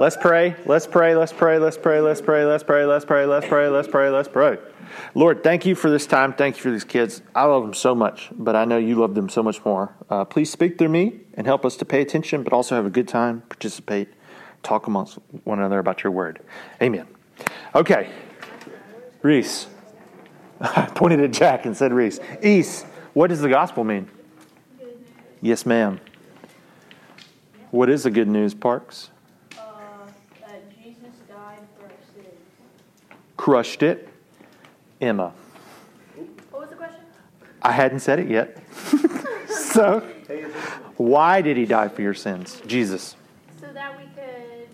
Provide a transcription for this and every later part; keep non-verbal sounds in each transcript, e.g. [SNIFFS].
Let's pray. Let's pray. Let's pray. Let's pray. Let's pray. Let's pray. Let's pray. Let's pray. Let's pray. Let's pray. Lord, thank you for this time. Thank you for these kids. I love them so much, but I know you love them so much more. Uh, please speak through me and help us to pay attention, but also have a good time, participate, talk amongst one another about your word. Amen. Okay. Reese. I [LAUGHS] pointed at Jack and said Reese. East, what does the gospel mean? Yes, ma'am. What is the good news, Parks? Crushed it. Emma. What was the question? I hadn't said it yet. [LAUGHS] so, why did he die for your sins? Jesus. So that we could.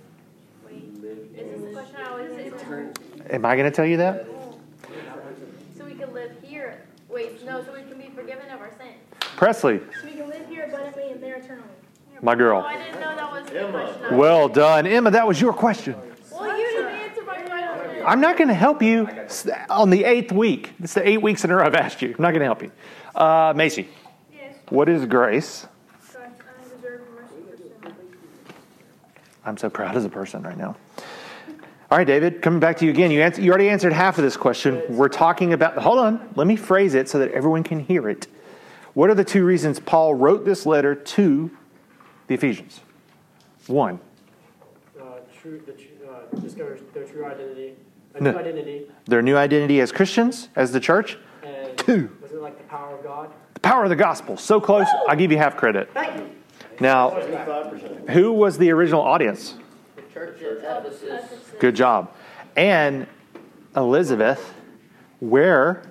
Wait, is this the question I always answer? Am I going to tell you that? So we can live here. Wait, no, so we can be forgiven of our sins. Presley. So we can live here abundantly and there eternally. My girl. Oh, I didn't know that was the question. Well done. Emma, that was your question. Well, you didn't answer my question. I'm not going to help you on the eighth week. It's the eight weeks in a row I've asked you. I'm not going to help you. Uh, Macy, Yes. what is grace? God's undeserved mercy for sin. I'm so proud as a person right now. All right, David, coming back to you again. You, answer, you already answered half of this question. We're talking about, hold on, let me phrase it so that everyone can hear it. What are the two reasons Paul wrote this letter to the Ephesians? One, uh, true, the, uh, discover their true identity, a new identity, their new identity as Christians, as the church. and Two. was it like the power of God? The power of the gospel. So close, I'll give you half credit. Thank you. Now, who was the original audience? The church at Ephesus. Good job. And Elizabeth, where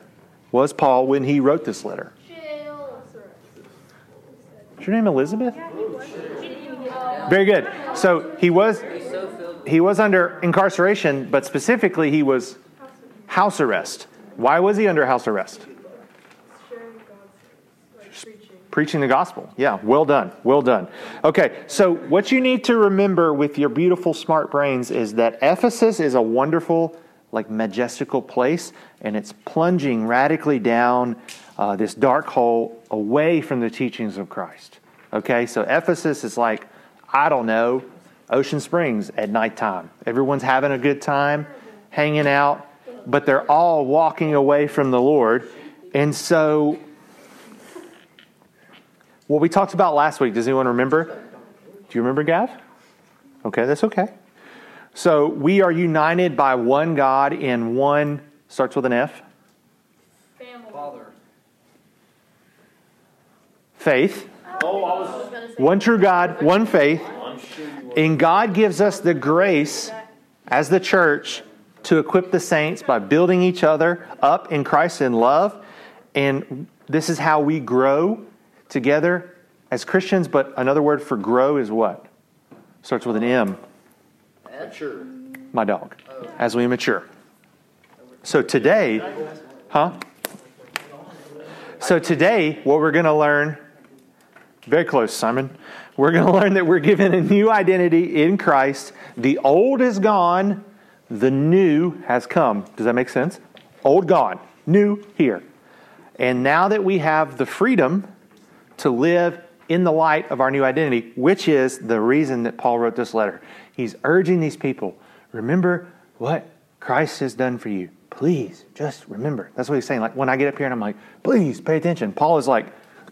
was Paul when he wrote this letter? Jill. Is your name Elizabeth? Very good. So he was he was under incarceration, but specifically he was house arrest. Why was he under house arrest? Preaching the gospel. Yeah, well done. Well done. Okay, so what you need to remember with your beautiful smart brains is that Ephesus is a wonderful, like majestical place, and it's plunging radically down uh, this dark hole away from the teachings of Christ. Okay, so Ephesus is like, I don't know, Ocean Springs at nighttime. Everyone's having a good time, hanging out, but they're all walking away from the Lord. And so what we talked about last week, does anyone remember? Do you remember, Gav? Okay, that's okay. So we are united by one God in one, starts with an F, Family. faith. Oh, I was gonna say. One true God, one faith. And God gives us the grace as the church to equip the saints by building each other up in Christ in love. And this is how we grow together as Christians. But another word for grow is what? Starts with an M. Mature. My dog. As we mature. So today, huh? So today, what we're going to learn, very close, Simon. We're going to learn that we're given a new identity in Christ. The old is gone, the new has come. Does that make sense? Old gone, new here. And now that we have the freedom to live in the light of our new identity, which is the reason that Paul wrote this letter, he's urging these people remember what Christ has done for you. Please, just remember. That's what he's saying. Like when I get up here and I'm like, please pay attention. Paul is like,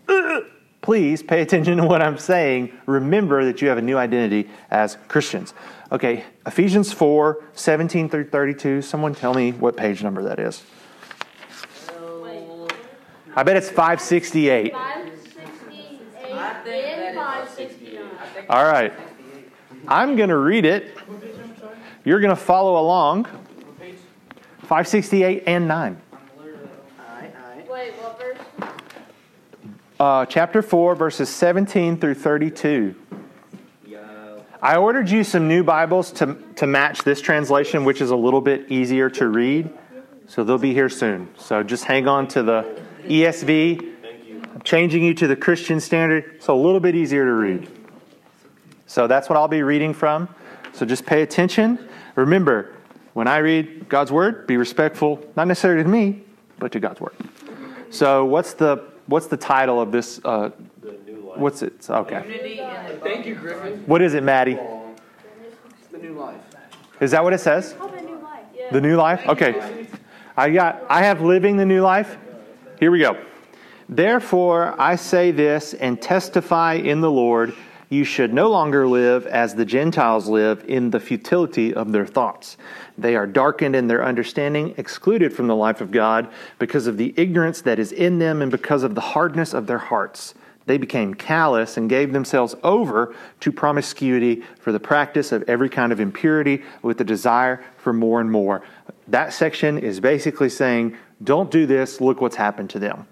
"Ugh." Please pay attention to what I'm saying. Remember that you have a new identity as Christians. Okay, Ephesians 4 17 through 32. Someone tell me what page number that is. I bet it's 568. 568. All right. I'm going to read it. You're going to follow along. 568 and 9. Wait, what verse? Uh, chapter 4, verses 17 through 32. I ordered you some new Bibles to, to match this translation, which is a little bit easier to read. So they'll be here soon. So just hang on to the ESV. I'm changing you to the Christian Standard. It's a little bit easier to read. So that's what I'll be reading from. So just pay attention. Remember, when I read God's Word, be respectful, not necessarily to me, but to God's Word. So what's the what's the title of this? Uh, what's it? Okay. Thank you, Griffin. What is it, Maddie? The new life. Is that what it says? Called a new life. Yeah. The new life? Okay. I got I have living the new life. Here we go. Therefore I say this and testify in the Lord, you should no longer live as the Gentiles live in the futility of their thoughts. They are darkened in their understanding, excluded from the life of God because of the ignorance that is in them and because of the hardness of their hearts. They became callous and gave themselves over to promiscuity for the practice of every kind of impurity with the desire for more and more. That section is basically saying, don't do this, look what's happened to them.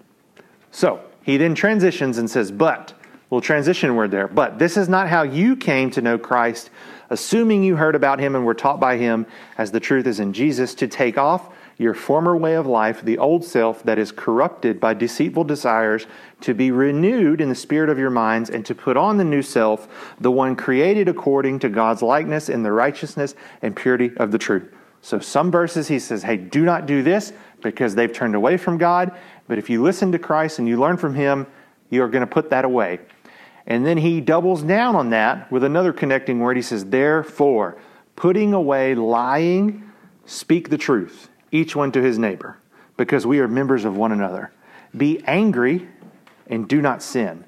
So he then transitions and says, but, little transition word there, but this is not how you came to know Christ, assuming you heard about him and were taught by him, as the truth is in Jesus, to take off your former way of life, the old self that is corrupted by deceitful desires, to be renewed in the spirit of your minds, and to put on the new self, the one created according to God's likeness in the righteousness and purity of the truth. So, some verses he says, hey, do not do this because they've turned away from God. But if you listen to Christ and you learn from him, you are going to put that away. And then he doubles down on that with another connecting word. He says, therefore, putting away lying, speak the truth each one to his neighbor, because we are members of one another. Be angry and do not sin.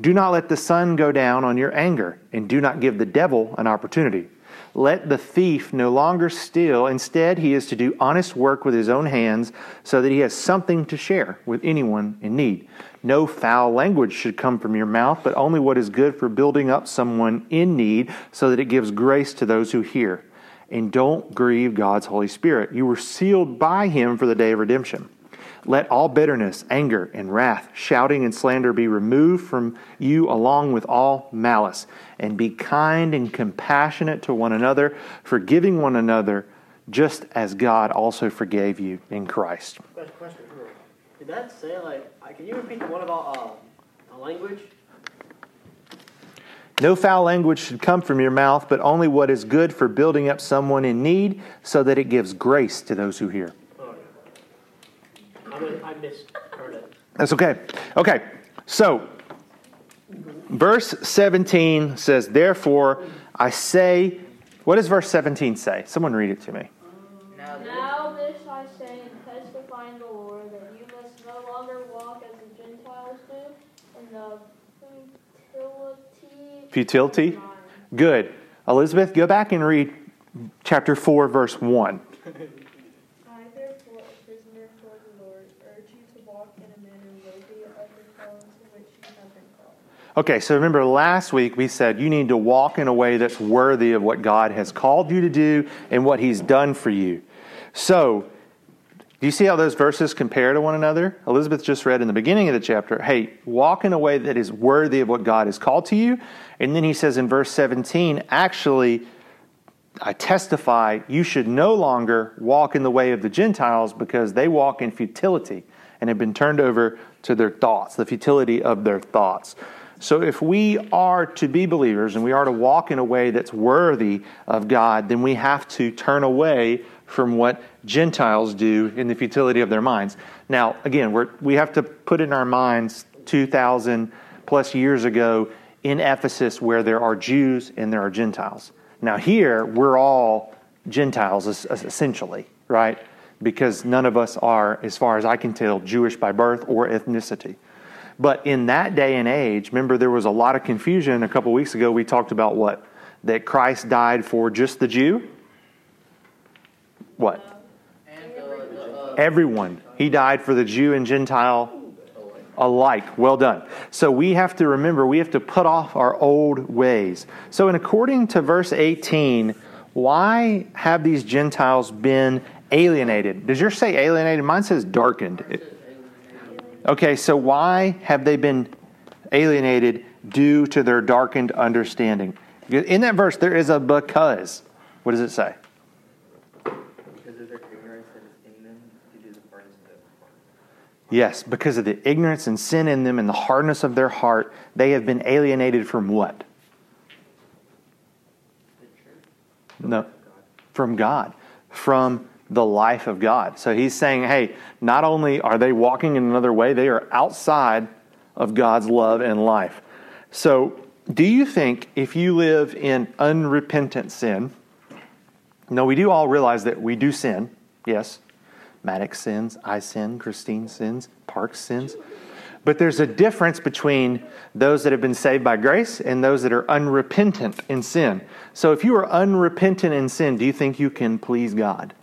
Do not let the sun go down on your anger, and do not give the devil an opportunity. Let the thief no longer steal. Instead, he is to do honest work with his own hands so that he has something to share with anyone in need. No foul language should come from your mouth, but only what is good for building up someone in need so that it gives grace to those who hear and don't grieve God's Holy Spirit. You were sealed by Him for the day of redemption. Let all bitterness, anger, and wrath, shouting, and slander be removed from you along with all malice. And be kind and compassionate to one another, forgiving one another, just as God also forgave you in Christ. Did that say, like, can you repeat the one about uh, a language? No foul language should come from your mouth, but only what is good for building up someone in need, so that it gives grace to those who hear. Oh, yeah. I, mean, I misheard it. That's okay. Okay, so verse 17 says, Therefore, I say, what does verse 17 say? Someone read it to me. Now this I say and testify in the Lord that you must no longer walk as the Gentiles do in the futility. Futility? of mind. Good. Elizabeth, go back and read chapter 4, verse 1. I therefore, a prisoner for the Lord, urge you to walk in a manner worthy of the calling to which you have been called. Okay, so remember last week we said you need to walk in a way that's worthy of what God has called you to do and what He's done for you. So, do you see how those verses compare to one another? Elizabeth just read in the beginning of the chapter, hey, walk in a way that is worthy of what God has called to you. And then he says in verse 17, actually, I testify you should no longer walk in the way of the Gentiles because they walk in futility and have been turned over to their thoughts, the futility of their thoughts. So, if we are to be believers and we are to walk in a way that's worthy of God, then we have to turn away from what Gentiles do in the futility of their minds. Now, again, we're, we have to put in our minds 2,000 plus years ago in Ephesus where there are Jews and there are Gentiles. Now, here, we're all Gentiles es- es- essentially, right? Because none of us are, as far as I can tell, Jewish by birth or ethnicity. But in that day and age, remember there was a lot of confusion. A couple weeks ago, we talked about what? That Christ died for just the Jew? What? Everyone. He died for the Jew and Gentile alike. Well done. So we have to remember, we have to put off our old ways. So, in according to verse 18, why have these Gentiles been alienated? Does yours say alienated? Mine says darkened. Okay, so why have they been alienated due to their darkened understanding? In that verse, there is a because. What does it say? Because of their ignorance that is in them due to the hardness of their heart. Yes, because of the ignorance and sin in them and the hardness of their heart, they have been alienated from what? No, from God, from the life of God. So he's saying, hey, not only are they walking in another way, they are outside of God's love and life. So, do you think if you live in unrepentant sin, No, we do all realize that we do sin. Yes. Maddox sins, I sin, Christine sins, Parks sins. But there's a difference between those that have been saved by grace and those that are unrepentant in sin. So if you are unrepentant in sin, do you think you can please God?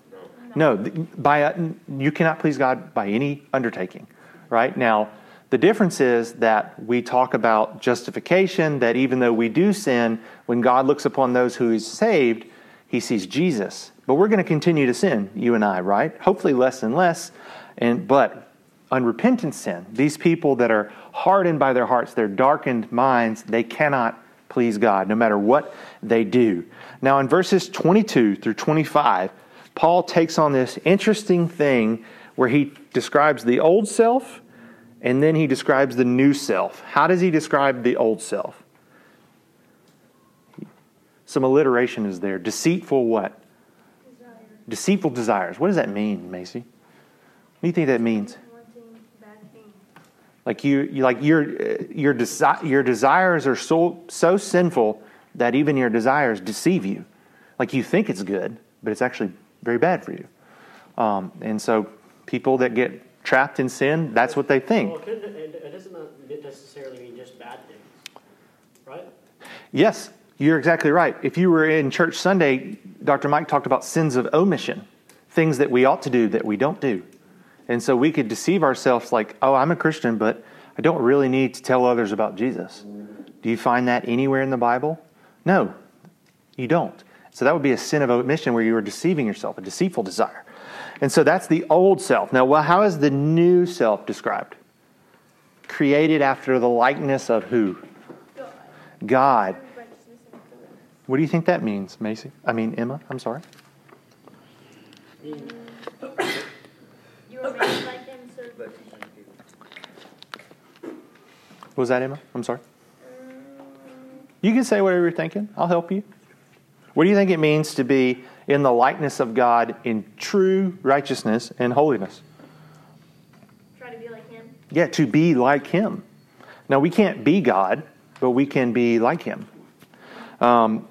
No, by a, you cannot please God by any undertaking, right? Now, the difference is that we talk about justification, that even though we do sin, when God looks upon those who is saved, he sees Jesus. But we're going to continue to sin, you and I, right? Hopefully less and less. And but unrepentant sin, these people that are hardened by their hearts, their darkened minds, they cannot please God no matter what they do. Now in verses 22 through 25, Paul takes on this interesting thing where he describes the old self and then he describes the new self. How does he describe the old self? Some alliteration is there. Deceitful what? Deceitful desires. What does that mean, Macy? What do you think that means? Wanting bad things. Like you, you like your your desi- your desires are so so sinful that even your desires deceive you. Like you think it's good, but it's actually very bad for you. Um, and so people that get trapped in sin, that's what they think. Well, it doesn't necessarily mean just bad things, right? Yes, you're exactly right. If you were in church Sunday, Dr. Mike talked about sins of omission, things that we ought to do that we don't do. And so we could deceive ourselves like, oh, I'm a Christian, but I don't really need to tell others about Jesus. Do you find that anywhere in the Bible? No, you don't. So that would be a sin of omission where you are deceiving yourself, a deceitful desire. And so that's the old self. Now, well, how is the new self described? Created after the likeness of who? God. Righteousness and holiness. What do you think that means, Macy? I mean, Emma, I'm sorry. You were made like him, so What was that, Emma? I'm sorry. You can say whatever you're thinking. I'll help you. What do you think it means to be in the likeness of God in true righteousness and holiness? try to be like him. Yeah, to be like Him. Now, we can't be God, but we can be like Him. Um,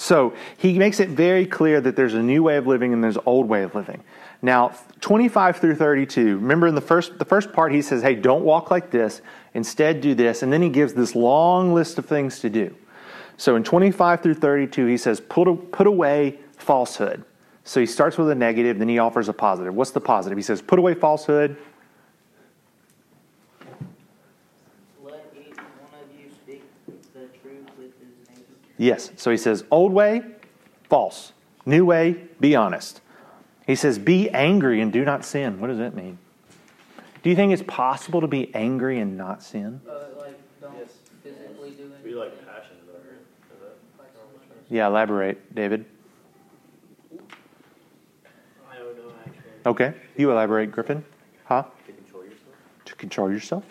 so he makes it very clear that there's a new way of living and there's an old way of living. Now, 25 through 32, remember in the first, the first part, he says, hey, don't walk like this. Instead, do this. And then he gives this long list of things to do. So in 25 through 32, he says, put, put away falsehood. So he starts with a negative, then he offers a positive. What's the positive? He says, put away falsehood. Let each one of you speak the truth with his neighbor. Yes. So he says, old way, false. New way, be honest. He says, be angry and do not sin. What does that mean? Do you think it's possible to be angry and not sin? Uh, like, don't physically do anything. Be like passionate about it. Is Like Yeah, elaborate, David. I don't know. Okay. You elaborate, Griffin. Huh? To control yourself? To control yourself.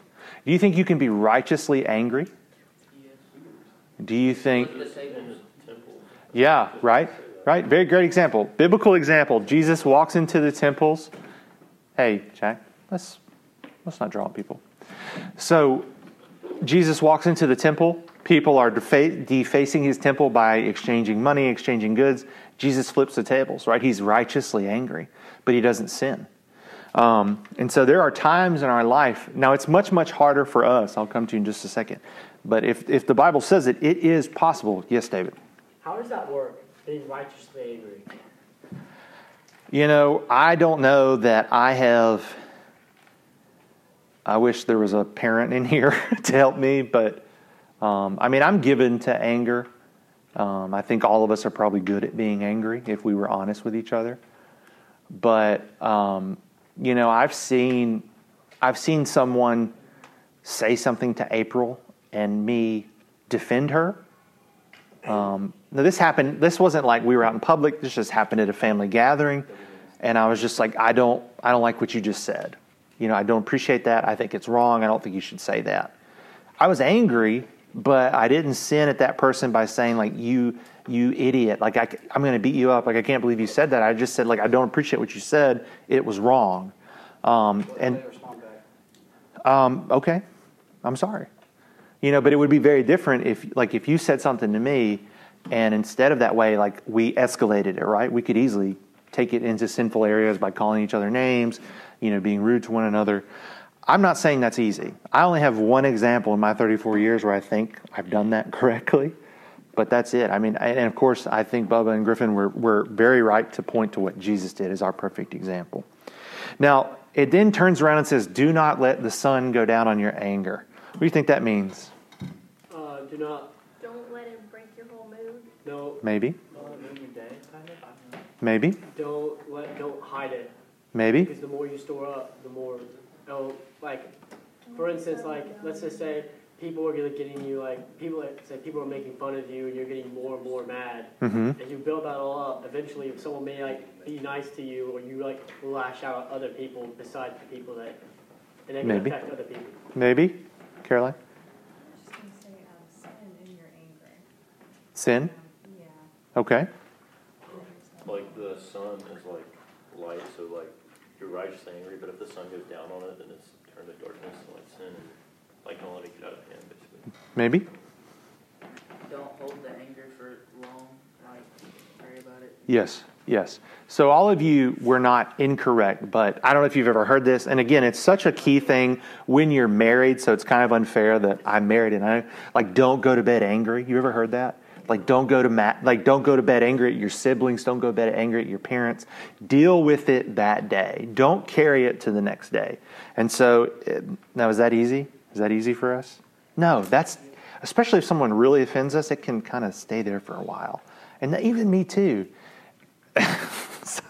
Do you think you can be righteously angry? Do you think With the tables. Yeah, right? Right? Very great example. Biblical example. Jesus walks into the temples. Hey, Jack, let's let's not draw on people. So Jesus walks into the temple. People are defa- defacing his temple by exchanging money, exchanging goods. Jesus flips the tables, right? He's righteously angry, but he doesn't sin. Um, and so there are times in our life. Now, it's much, much harder for us. I'll come to you in just a second. But if, if the Bible says it, it is possible. Yes, David. How does that work? Being righteously angry. You know, I don't know that I have. I wish there was a parent in here [LAUGHS] to help me, but um, I mean, I'm given to anger. Um, I think all of us are probably good at being angry if we were honest with each other. But um, you know, I've seen, I've seen someone say something to April and me defend her. Um, now this happened. This wasn't like we were out in public. This just happened at a family gathering, and I was just like, I don't, I don't like what you just said. You know, I don't appreciate that. I think it's wrong. I don't think you should say that. I was angry, but I didn't sin at that person by saying like you, you idiot. Like I, I'm going to beat you up. Like I can't believe you said that. I just said like I don't appreciate what you said. It was wrong. Um, and um, okay, I'm sorry. You know, but it would be very different if, like, if you said something to me And instead of that way, like we escalated it, right? We could easily take it into sinful areas by calling each other names, you know, being rude to one another. I'm not saying that's easy. I only have one example in my 34 years where I think I've done that [LAUGHS] correctly, but that's it. I mean, and of course, I think Bubba and Griffin were, were very right to point to what Jesus did as our perfect example. Now, it then turns around and says, Do not let the sun go down on your anger. What do you think that means? Uh, do not, Don't let it break your whole mood. no, Maybe, maybe day, kind of? I don't know. maybe, don't let, don't hide it. maybe. Because the more you store up, the more, oh, like, for instance, like, let's just say people are gonna getting you, like, people, like, say people are making fun of you and you're getting more and more mad. hmm And you build that all up, eventually if someone may, like, be nice to you or you, like, lash out at other people besides the people that, and it can Maybe. affect other people. Maybe. Caroline? just gonna say, um, sin in your anger. Sin? Um, Yeah. Okay. Like the sun is like light, so like you're righteously angry, but if the sun goes down on it, then it's turned to darkness, so like sin, and like don't let it get out of hand, basically. Maybe. Don't hold the anger for long, like, pray about it. Yes, yes. So all of you were not incorrect, but I don't know if you've ever heard this. And again, it's such a key thing when you're married, so it's kind of unfair that I'm married and I like don't go to bed angry. You ever heard that? Like don't go to mat, like don't go to bed angry at your siblings, don't go to bed angry at your parents. Deal with it that day. Don't carry it to the next day. And so eh, now is that easy? Is that easy for us? No, that's especially if someone really offends us, it can kind of stay there for a while. And even me too. [LAUGHS]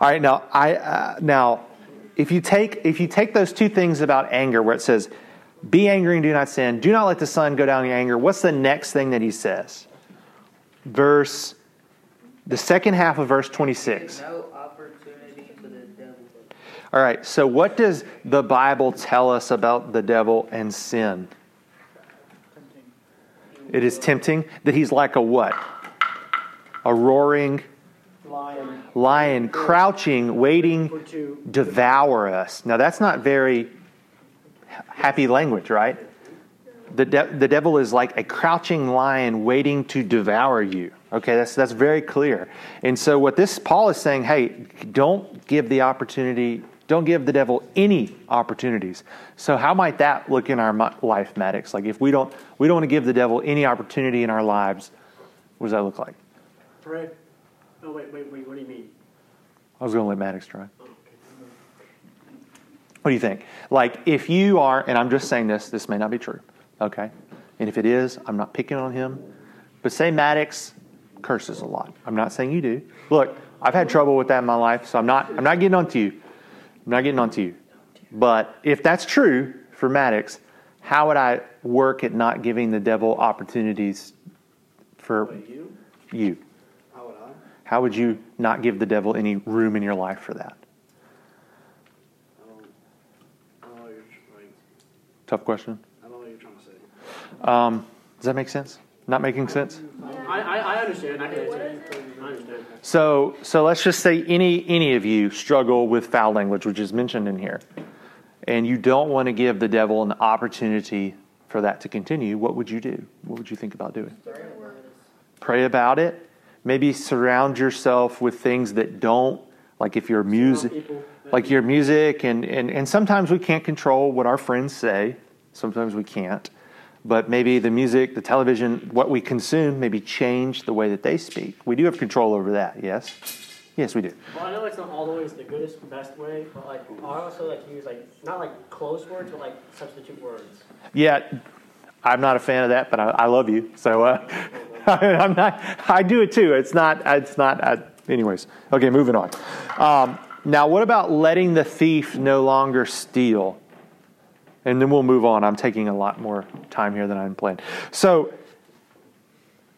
All right, now I uh, now if you take if you take those two things about anger, where it says, "Be angry and do not sin," do not let the sun go down in anger. What's the next thing that he says? Verse, the second half of verse twenty six. No opportunity for the devil. All right, so what does the Bible tell us about the devil and sin? It is tempting that he's like a what? A roaring Lion, lion crouching, waiting to devour us. Now, that's not very happy language, right? The, de- the devil is like a crouching lion waiting to devour you. Okay, that's, that's very clear. And so, what this Paul is saying, hey, don't give the opportunity, don't give the devil any opportunities. So, how might that look in our life, Maddox? Like, if we don't, we don't want to give the devil any opportunity in our lives, what does that look like? pray. Oh, wait, wait, wait, what do you mean? I was going to let Maddox try. Oh. What do you think? Like, if you are, and I'm just saying this, this may not be true, okay? And if it is, I'm not picking on him. But say Maddox curses a lot. I'm not saying you do. Look, I've had trouble with that in my life, so I'm not, I'm not getting onto you. I'm not getting onto you. But if that's true for Maddox, how would I work at not giving the devil opportunities for you? you? How would I? How would you not give the devil any room in your life for that? I don't, I don't know what you're, like, Tough question. I don't know what you're trying to say. Um, does that make sense? Not making sense? I, I, I understand, I can answer it. I understand. So, so let's just say any any of you struggle with foul language, which is mentioned in here, and you don't want to give the devil an opportunity for that to continue. What would you do? What would you think about doing? Pray about it. Maybe surround yourself with things that don't, like if you're music, like your music, and, and and sometimes we can't control what our friends say. Sometimes we can't. But maybe the music, the television, what we consume, maybe change the way that they speak. We do have control over that, yes? Yes, we do. Well, I know it's not always the goodest, best way, but like I also like to use like not like close words, but like substitute words. Yeah, I'm not a fan of that, but I, I love you. So uh, [LAUGHS] I'm not. I do it too. It's not. It's not. Uh, anyways, okay, moving on. Um, now, what about letting the thief no longer steal? And then we'll move on. I'm taking a lot more time here than I'm planned. So,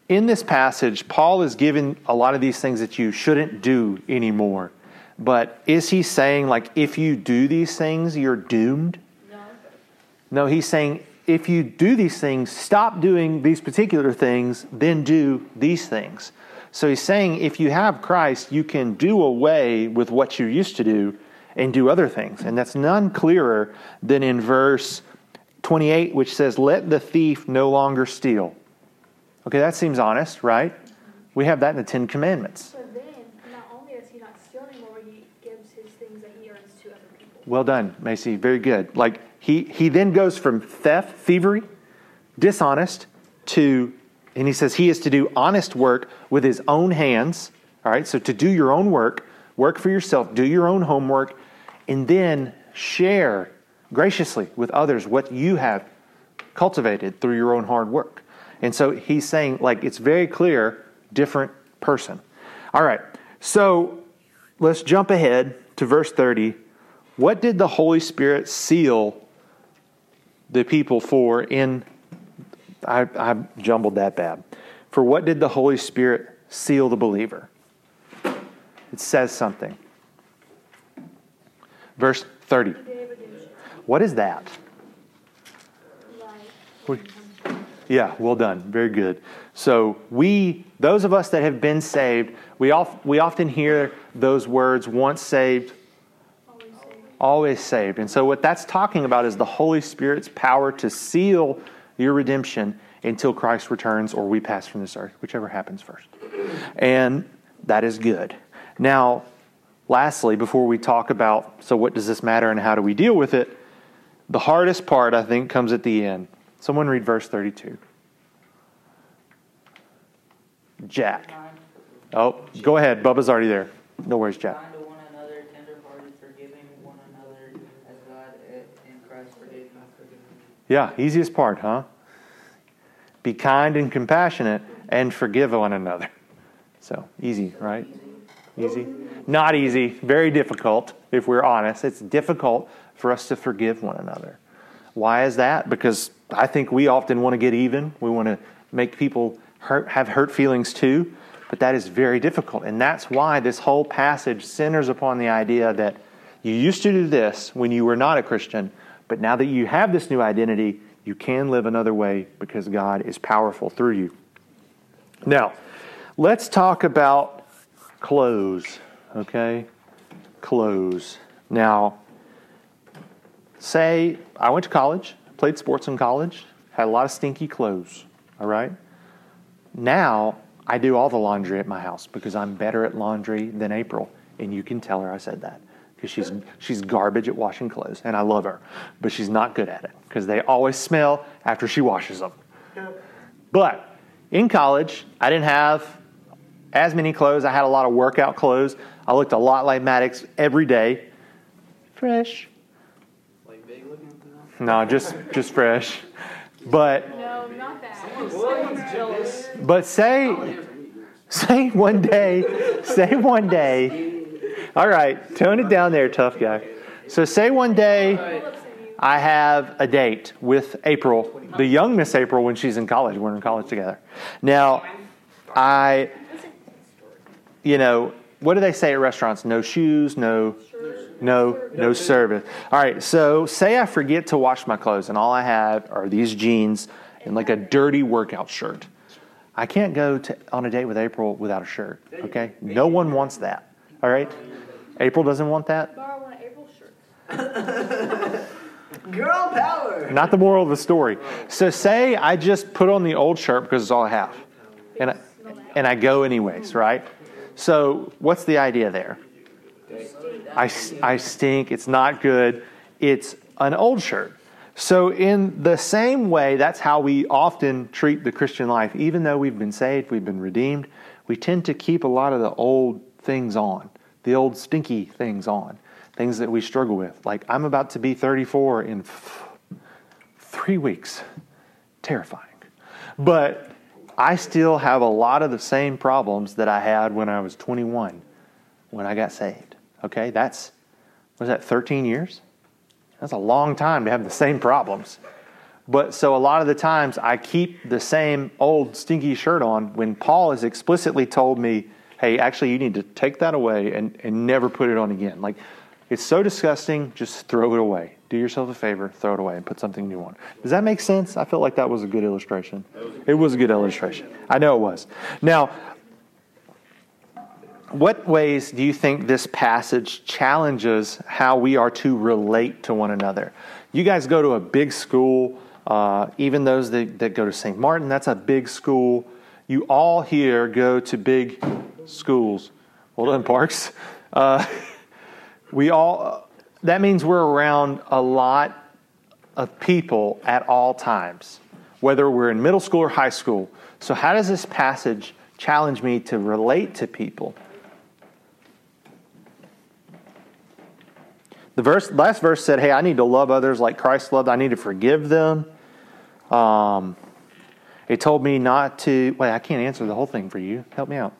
in this passage, Paul is giving a lot of these things that you shouldn't do anymore. But is he saying, like, if you do these things, you're doomed? No. No, he's saying if you do these things, stop doing these particular things, then do these things. So he's saying if you have Christ, you can do away with what you used to do and do other things. And that's none clearer than in verse 28, which says, Let the thief no longer steal. Okay, that seems honest, right? We have that in the Ten Commandments. But then, not only is he not stealing more, he gives his things that he earns to other people. Well done, Macy. Very good. Like he he then goes from theft, thievery, dishonest to and he says he is to do honest work with his own hands. All right? So to do your own work, work for yourself, do your own homework and then share graciously with others what you have cultivated through your own hard work. And so he's saying like it's very clear different person. All right. So let's jump ahead to verse 30. What did the Holy Spirit seal the people for in I, I jumbled that bad. For what did the Holy Spirit seal the believer? It says something. Verse 30. Day of redemption. What is that? Yeah, well done. Very good. So we, those of us that have been saved, we, we often hear those words, once saved. Always saved. And so what that's talking about is the Holy Spirit's power to seal your redemption until Christ returns or we pass from this earth, whichever happens first. And that is good. Now, lastly, before we talk about so what does this matter and how do we deal with it, the hardest part I think comes at the end. Someone read verse 32. Jack. Oh, go ahead. Bubba's already there. No worries, Jack. kind to one another, tenderhearted, forgiving one another, as God i- in Christ forgave you. Yeah, easiest part, huh? Be kind and compassionate and forgive one another. So, easy, right? Easy? Not easy. Very difficult, if we're honest. It's difficult for us to forgive one another. Why is that? Because I think we often want to get even. We want to make people hurt, have hurt feelings too. But that is very difficult. And that's why this whole passage centers upon the idea that you used to do this when you were not a Christian, but now that you have this new identity, you can live another way because God is powerful through you. Now, let's talk about clothes, okay? Clothes. Now, say I went to college, played sports in college, had a lot of stinky clothes, all right? Now, I do all the laundry at my house because I'm better at laundry than April, and you can tell her I said that because she's she's garbage at washing clothes, and I love her, but she's not good at it because they always smell after she washes them. But in college, I didn't have as many clothes. I had a lot of workout clothes. I looked a lot like Maddox every day, fresh. Like big looking? No, just just fresh. But No, not that. Someone's jealous. but say say one day, say one day. All right, tone it down there, tough guy. So say one day I have a date with April, the young Miss April when she's in college. We're in college together. Now, I you know, what do they say at restaurants? No shoes, no no no service. All right, so say I forget to wash my clothes and all I have are these jeans and like a dirty workout shirt. I can't go to, on a date with April without a shirt, okay? No one wants that. All right? April doesn't want that. Borrow one of April's shirts. [LAUGHS] Girl power! Not the moral of the story. So say I just put on the old shirt because it's all I have. And I, and I go anyways, right? So what's the idea there? I, I stink. It's not good. It's an old shirt. So, in the same way, that's how we often treat the Christian life. Even though we've been saved, we've been redeemed, we tend to keep a lot of the old things on, the old stinky things on, things that we struggle with. Like, I'm about to be 34 in f- three weeks. Terrifying. But I still have a lot of the same problems that I had when I was 21 when I got saved. Okay, that's, was that 13 years? That's a long time to have the same problems. But so a lot of the times I keep the same old stinky shirt on when Paul has explicitly told me, hey, actually, you need to take that away and, and never put it on again. Like, it's so disgusting, just throw it away. Do yourself a favor, throw it away, and put something new on. Does that make sense? I felt like that was a good illustration. It was a good illustration. I know it was. Now, what ways do you think this passage challenges how we are to relate to one another? You guys go to a big school, uh, even those that, that go to St. Martin, that's a big school. You all here go to big schools. Hold on, Parks. Uh, we all, that means we're around a lot of people at all times, whether we're in middle school or high school. So, how does this passage challenge me to relate to people? The verse, last verse said, "Hey, I need to love others like Christ loved. I need to forgive them." Um, it told me not to. Wait, I can't answer the whole thing for you. Help me out.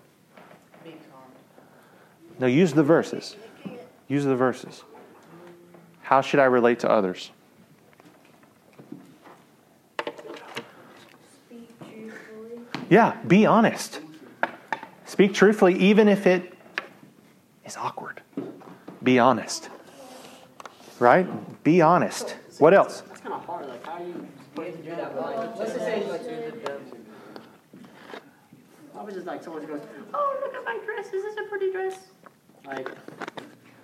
Be calm. No, use the verses. Use the verses. How should I relate to others? Speak truthfully. Yeah, be honest. Speak truthfully, even if it is awkward. Be honest. Right? Be honest. What else? That's kind of hard. Like, how do you You put have to it do together? that Like, like, let's just say, like, to the devil. I was just like, someone goes, "Oh, look at my dress. Is this a pretty dress?" Like,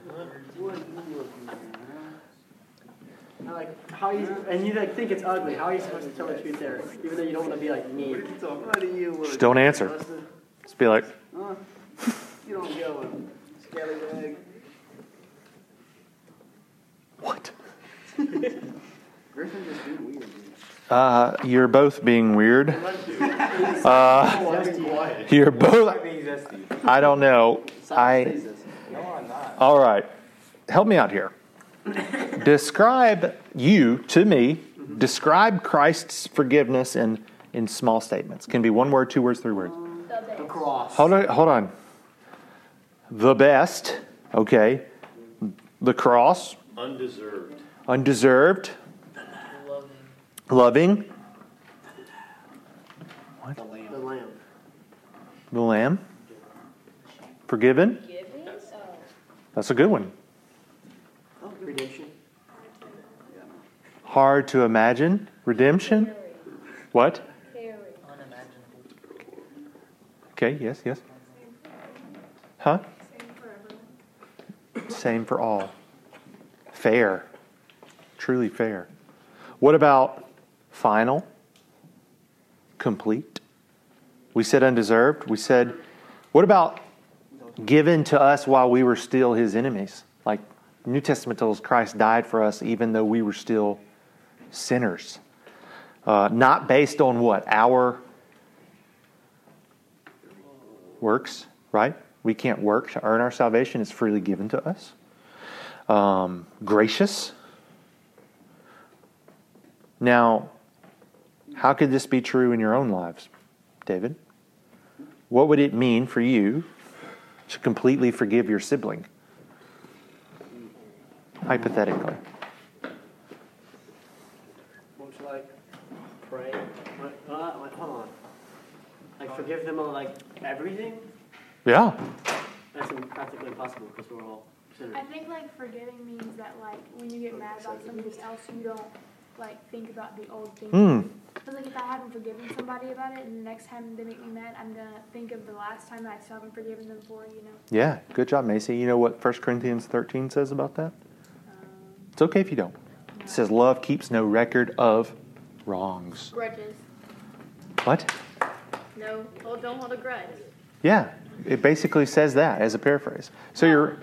what are you looking at? Like, how you and you like think it's ugly. How are you supposed to tell the truth there, even though you don't want to be like mean? What do you look? Just don't answer. Just be like, Huh? You don't go and scallywag. what? [LAUGHS] Griffin just being weird, dude. Uh, you're both being weird. Uh, you're both. I don't know. I. All right. Help me out here. [LAUGHS] Describe you to me. Mm-hmm. Describe Christ's forgiveness in in small statements. Can be one word, two words, three words. The the best. cross. Hold on. Hold on. The best. Okay. The cross. Undeserved. Undeserved. Loving. Loving. The lamb. The lamb. Forgiven. Giving? Oh. That's a good one. Oh, redemption. Hard to imagine. Redemption. What? Okay, yes, yes. Huh? Same. Same for all. Fair. Truly fair. What about final? Complete? We said undeserved. We said, what about given to us while we were still his enemies? Like New Testament tells Christ died for us even though we were still sinners. Uh, not based on what? Our works, right? We can't work to earn our salvation. It's freely given to us. Um, gracious. Now, how could this be true in your own lives, David? What would it mean for you to completely forgive your sibling? Hypothetically. Won't like pray? What, uh, wait, hold on. Like forgive them of like everything? Yeah. That's practically impossible because we're all sinners. I think like forgiving means that like when you get mad about somebody else, you don't like think about the old thing. Hmm. Because like if I haven't forgiven somebody about it, and the next time they make me mad, I'm gonna think of the last time I still haven't forgiven them for. You know. Yeah. Good job, Macy. You know what 1 Corinthians 13 says about that? Um, It's okay if you don't. It says, Love keeps no record of wrongs. Grudges. What? No. Oh, don't hold a grudge. Yeah, it basically says that as a paraphrase. So you're,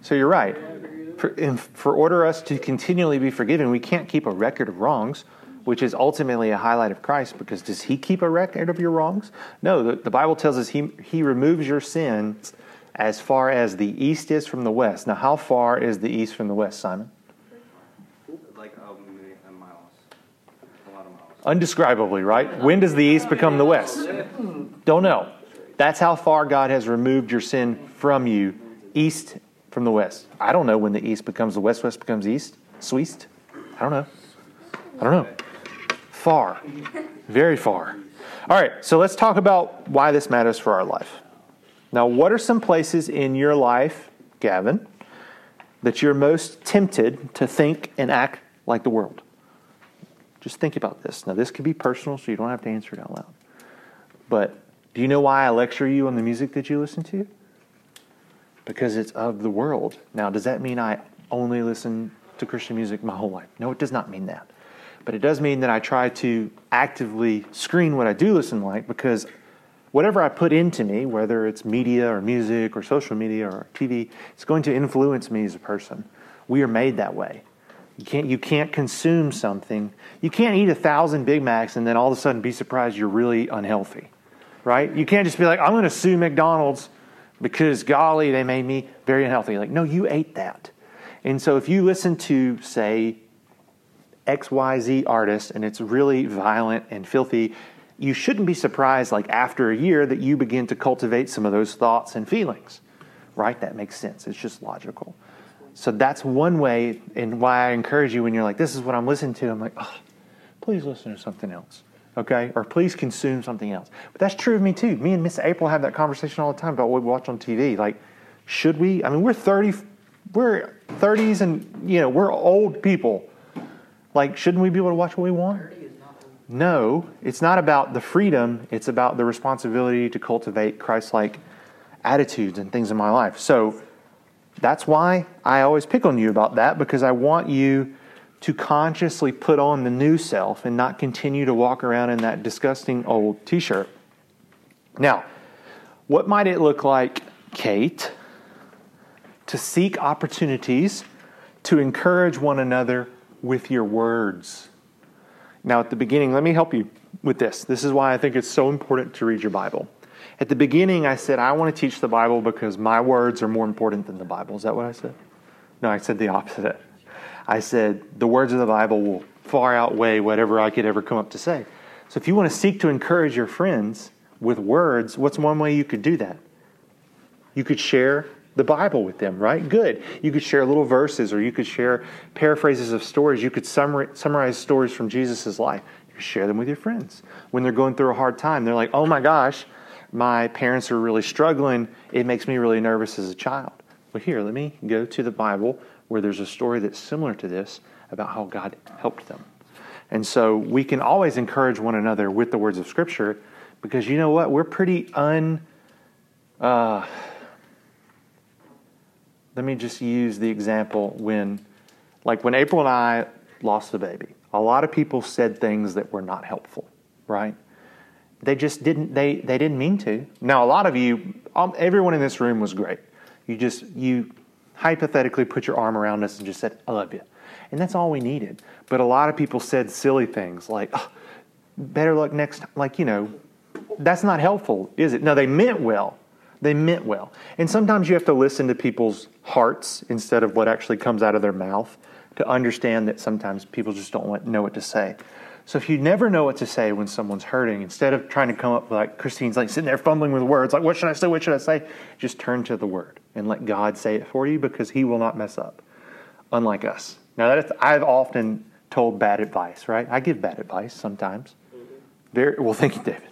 so you're right. [LAUGHS] For, order us to continually be forgiven, we can't keep a record of wrongs, which is ultimately a highlight of Christ. Because does He keep a record of your wrongs? No, the, the Bible tells us He He removes your sins as far as the east is from the west. Now, how far is the east from the west, Simon? Like um, a million miles. A lot of miles. Undescribably, right? When does the east become the west? Don't know. That's how far God has removed your sin from you, east from the west. I don't know when the east becomes the west, west becomes east, sweest. I don't know. I don't know. Far. Very far. All right, so let's talk about why this matters for our life. Now, what are some places in your life, Gavin, that you're most tempted to think and act like the world? Just think about this. Now, this could be personal, so you don't have to answer it out loud. But do you know why I lecture you on the music that you listen to? Because it's of the world. Now, does that mean I only listen to Christian music my whole life? No, it does not mean that. But it does mean that I try to actively screen what I do listen like because whatever I put into me, whether it's media or music or social media or TV, it's going to influence me as a person. We are made that way. You can't, you can't consume something. You can't eat a thousand Big Macs and then all of a sudden be surprised you're really unhealthy, right? You can't just be like, I'm going to sue McDonald's because, golly, they made me very unhealthy. Like, no, you ate that. And so if you listen to, say, XYZ artist and it's really violent and filthy, you shouldn't be surprised, like after a year, that you begin to cultivate some of those thoughts and feelings, right? That makes sense. It's just logical. So that's one way, and why I encourage you when you're like, this is what I'm listening to, I'm like, oh, please listen to something else, okay? Or please consume something else. But that's true of me too. Me and Miss April have that conversation all the time about what we watch on TV. Like, should we? I mean, we're 30, we're 30s and, you know, we're old people. Like, shouldn't we be able to watch what we want? No, it's not about the freedom, it's about the responsibility to cultivate Christ like attitudes and things in my life. So that's why I always pick on you about that because I want you to consciously put on the new self and not continue to walk around in that disgusting old t shirt. Now, what might it look like, Kate, to seek opportunities to encourage one another with your words? Now, at the beginning, let me help you with this. This is why I think it's so important to read your Bible. At the beginning, I said, I want to teach the Bible because my words are more important than the Bible. Is that what I said? No, I said the opposite. I said, the words of the Bible will far outweigh whatever I could ever come up to say. So if you want to seek to encourage your friends with words, what's one way you could do that? You could share the Bible with them, right? Good. You could share little verses or you could share paraphrases of stories. You could summarize stories from Jesus' life. You could share them with your friends. When they're going through a hard time, they're like, oh my gosh, my parents are really struggling. It makes me really nervous as a child. Well, here, let me go to the Bible where there's a story that's similar to this about how God helped them. And so we can always encourage one another with the words of Scripture because you know what? We're pretty un. Uh, let me just use the example when, like when April and I lost the baby, a lot of people said things that were not helpful, right? They just didn't, they, they didn't mean to. Now, a lot of you, um, everyone in this room was great. You just, you hypothetically put your arm around us and just said, I love you. And that's all we needed. But a lot of people said silly things like, oh, better luck next time. Like, you know, that's not helpful, is it? No, they meant well. They meant well. And sometimes you have to listen to people's hearts instead of what actually comes out of their mouth to understand that sometimes people just don't know what to say. So if you never know what to say when someone's hurting, instead of trying to come up with like Christine's like sitting there fumbling with words, like what should I say? What should I say? Just turn to the word and let God say it for you because He will not mess up, unlike us. Now that is, I've often told bad advice, right? I give bad advice sometimes. Mm-hmm. Very well. Thank you, David.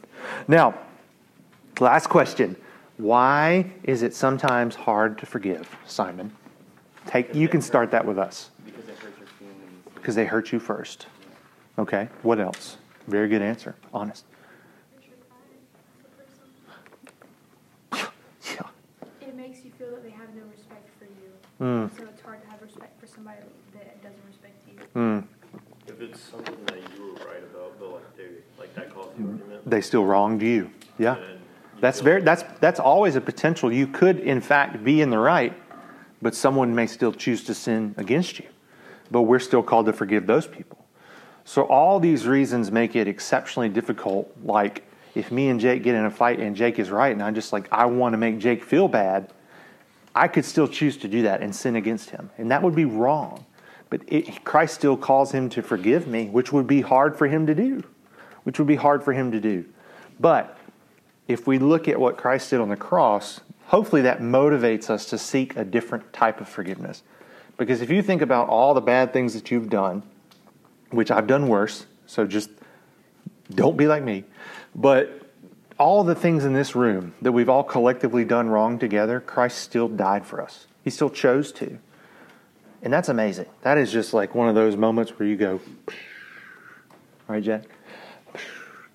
Now, last question. Why is it sometimes hard to forgive, Simon? Take you can start that with us. Because it hurts your feelings. Because they hurt you first. Okay. What else? Very good answer. Honest. Yeah. It makes you feel that they have no respect for you. Mm. So it's hard to have respect for somebody that doesn't respect you. Mm. If it's something that you were right about, but like they like that caused the argument. They still wronged you. Yeah. you That's very that's that's always a potential. You could in fact be in the right, but someone may still choose to sin against you. But we're still called to forgive those people. So all these reasons make it exceptionally difficult. Like if me and Jake get in a fight and Jake is right, and I'm just like I want to make Jake feel bad, I could still choose to do that and sin against him, and that would be wrong. But it, Christ still calls him to forgive me, which would be hard for him to do. Which would be hard for him to do. But if we look at what Christ did on the cross, hopefully that motivates us to seek a different type of forgiveness. Because if you think about all the bad things that you've done, which I've done worse, so just don't be like me. But all the things in this room that we've all collectively done wrong together, Christ still died for us. He still chose to. And that's amazing. That is just like one of those moments where you go, [SNIFFS] right, Jack? [SNIFFS]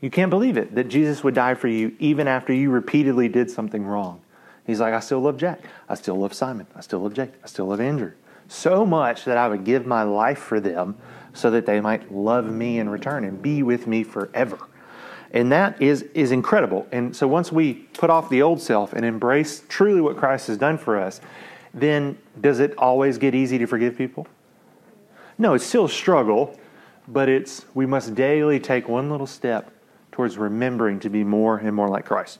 You can't believe it that Jesus would die for you even after you repeatedly did something wrong. He's like, I still love Jack. I still love Simon. I still love Jake. I still love Andrew. so much that I would give my life for them so that they might love me in return and be with me forever. And that is, is incredible. And so once we put off the old self and embrace truly what Christ has done for us, then does it always get easy to forgive people? No, it's still a struggle, but it's we must daily take one little step towards remembering to be more and more like Christ.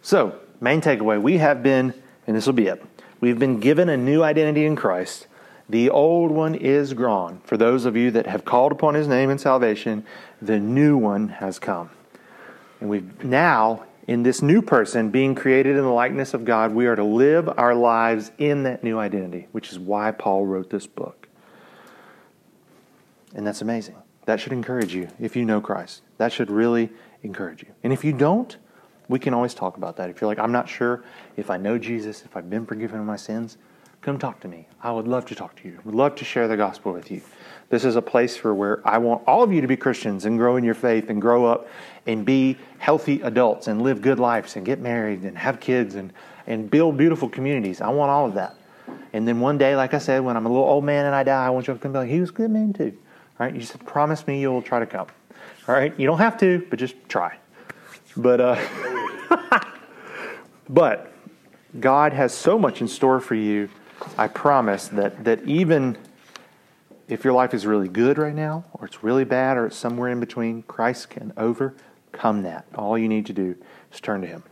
So, main takeaway, we have been, and this will be it, we've been given a new identity in Christ. The old one is gone. For those of you that have called upon his name in salvation, the new one has come. And we've now, in this new person, being created in the likeness of God, we are to live our lives in that new identity, which is why Paul wrote this book. And that's amazing. That should encourage you if you know Christ. That should really encourage you. And if you don't, we can always talk about that. If you're like, I'm not sure if I know Jesus, if I've been forgiven of my sins, come talk to me. I would love to talk to you. Would love to share the gospel with you. This is a place for where I want all of you to be Christians and grow in your faith and grow up and be healthy adults and live good lives and get married and have kids and, and build beautiful communities. I want all of that. And then one day, like I said, when I'm a little old man and I die, I want you to come back. He was a good man too. All right? You just promise me you'll try to come. All right? You don't have to, but just try. But uh [LAUGHS] but God has so much in store for you. I promise that that even if your life is really good right now, or it's really bad, or it's somewhere in between, Christ can overcome that. All you need to do is turn to Him.